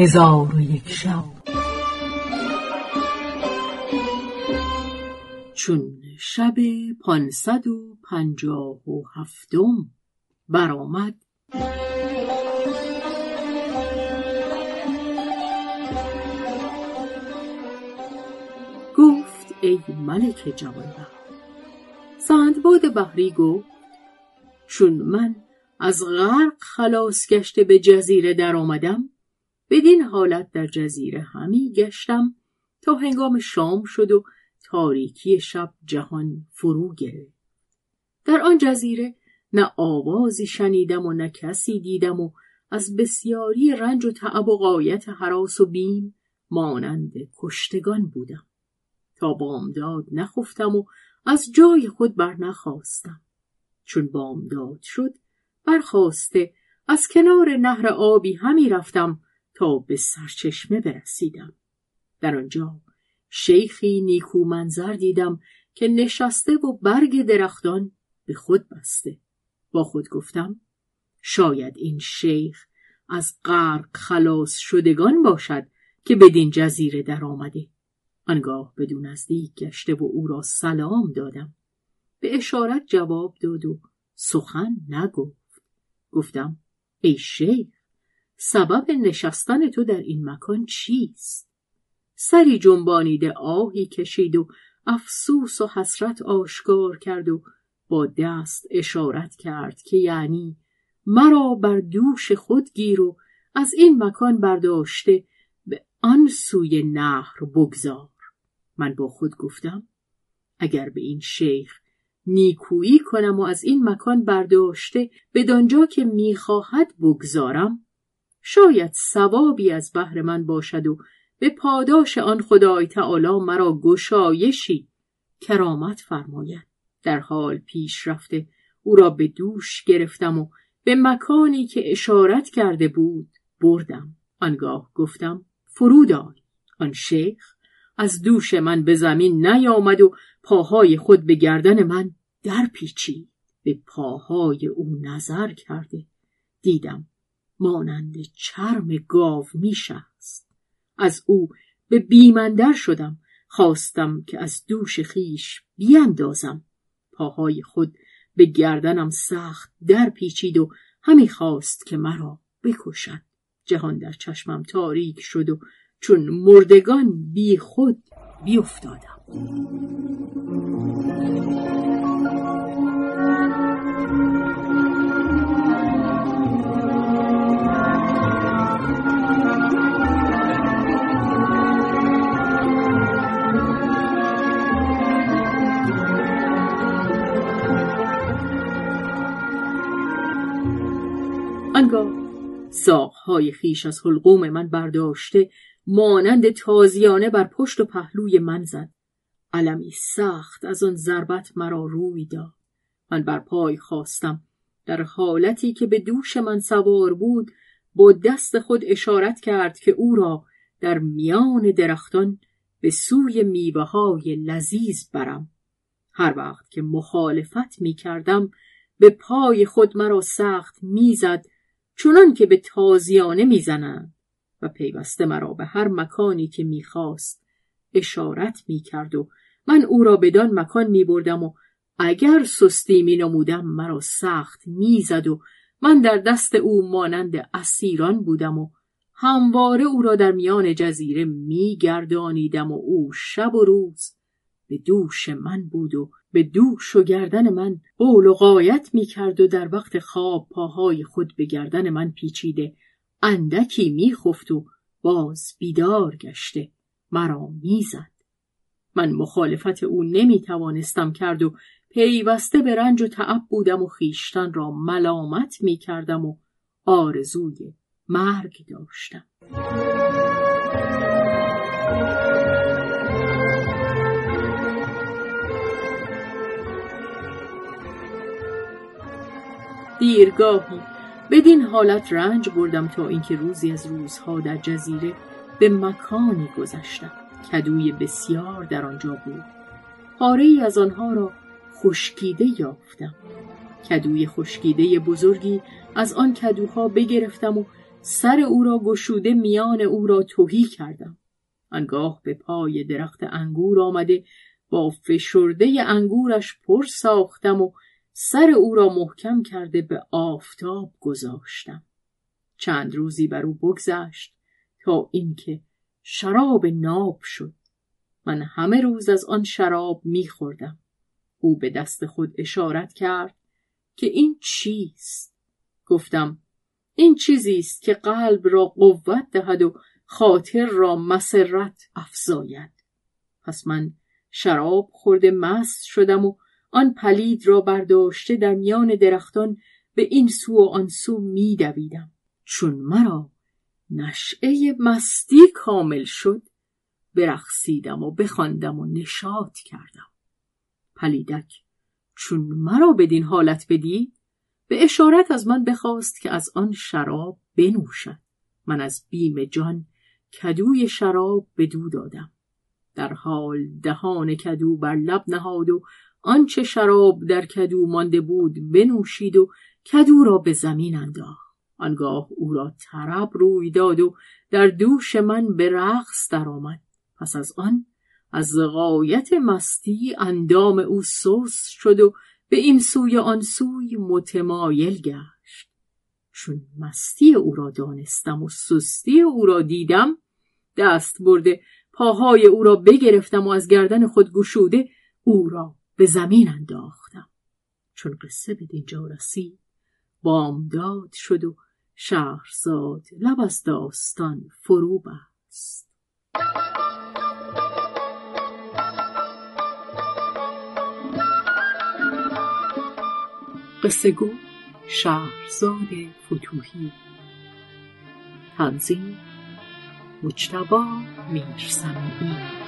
هزار و یک شب. چون شب پانصد و پنجاه و هفتم برآمد. گفت ای ملک جوانبخت سندباد بحری گفت چون من از غرق خلاص گشته به جزیره در آمدم. بدین حالت در جزیره همی گشتم تا هنگام شام شد و تاریکی شب جهان فرو گرفت. در آن جزیره نه آوازی شنیدم و نه کسی دیدم و از بسیاری رنج و تعب و قایت حراس و بیم مانند کشتگان بودم. تا بامداد نخفتم و از جای خود بر نخواستم. چون بامداد شد برخواسته از کنار نهر آبی همی رفتم تا به سرچشمه برسیدم. در آنجا شیخی نیکو منظر دیدم که نشسته و برگ درختان به خود بسته. با خود گفتم شاید این شیخ از غرق خلاص شدگان باشد که بدین جزیره در آمده. آنگاه بدون نزدیک گشته و او را سلام دادم. به اشارت جواب داد و سخن نگفت. گفتم ای شیخ سبب نشستن تو در این مکان چیست؟ سری جنبانیده آهی کشید و افسوس و حسرت آشکار کرد و با دست اشارت کرد که یعنی مرا بر دوش خود گیر و از این مکان برداشته به آن سوی نهر بگذار. من با خود گفتم اگر به این شیخ نیکویی کنم و از این مکان برداشته بدانجا که می‌خواهد بگذارم شاید ثوابی از بهر من باشد و به پاداش آن خدای تعالی مرا گشایشی کرامت فرماید. در حال پیش رفته او را به دوش گرفتم و به مکانی که اشارت کرده بود بردم. آنگاه گفتم فرود آن شیخ از دوش من به زمین نیامد و پاهای خود به گردن من در پیچی به پاهای او نظر کرده. دیدم مانند چرم گاو میشست. از او به بیمندر شدم خواستم که از دوش خیش بیاندازم پاهای خود به گردنم سخت در پیچید و همی خواست که مرا بکشد. جهان در چشمم تاریک شد و چون مردگان بی خود بیافتادم آنگاه ساقهای خیش از حلقوم من برداشته مانند تازیانه بر پشت و پهلوی من زد. علمی سخت از آن ضربت مرا روی داد. من بر پای خواستم در حالتی که به دوش من سوار بود با دست خود اشارت کرد که او را در میان درختان به سوی میوه های لذیذ برم. هر وقت که مخالفت می کردم به پای خود مرا سخت می‌زد چونان که به تازیانه می‌زنند. و پیوسته مرا به هر مکانی که می‌خواست اشارت می‌کرد و من او را بدان مکان میبردم و اگر سستی می نمودم مرا سخت می‌زد و من در دست او مانند اسیران بودم و همواره او را در میان جزیره میگردانیدم و او شب و روز به دوش من بود و به دوش و گردن من قول و قایت می کرد و در وقت خواب پاهای خود به گردن من پیچیده اندکی میخفت و باز بیدار گشته مرا می‌زد. من مخالفت او نمی توانستم کرد و پیوسته به رنج و تعب بودم و خیشتن را ملامت می کردم و آرزوی مرگ داشتم. دیرگاهی. بدین حالت رنج بردم تا اینکه روزی از روزها در جزیره به مکانی گذشتم. کدوی بسیار در آنجا بود. پاره ای از آنها را خشکیده یافتم. کدوی خشکیده بزرگی از آن کدوها بگرفتم و سر او را گشوده میان او را توهی کردم. آنگاه به پای درخت انگور آمده با فشرده انگورش پر ساختم و سر او را محکم کرده به آفتاب گذاشتم. چند روزی بر او بگذشت تا اینکه شراب ناب شد. من همه روز از آن شراب میخوردم. او به دست خود اشارت کرد که این چیست؟ گفتم این چیزی است که قلب را قوت دهد و خاطر را مسرت افزاید. پس من شراب خورده مست شدم و آن پلید را برداشته در میان درختان به این سو و آن سو میدویدم. چون مرا نشعه مستی کامل شد برقصیدم و بخواندم و نشاط کردم. پلیدک چون مرا بدین حالت بدید به اشارت از من بخواست که از آن شراب بنوشد. من از بیم جان کدوی شراب به دو دادم. در حال دهان کدو بر لب نهاد و آنچه شراب در کدو مانده بود بنوشید و کدو را به زمین انداخت. آنگاه او را طرب روی داد و در دوش من به رقص درآمد. پس از آن از غایت مستی اندام او سوس شد و به این سوی آن سوی متمایل گشت. چون مستی او را دانستم و سستی او را دیدم دست برده پاهای او را بگرفتم و از گردن خود گشوده او را به زمین انداختم. چون قصه به دینجا رسید بامداد شد و شهرزاد لب از داستان فرو بست. قصه گو شهرزاد فتوهی تنظیم مجتبا میرسمی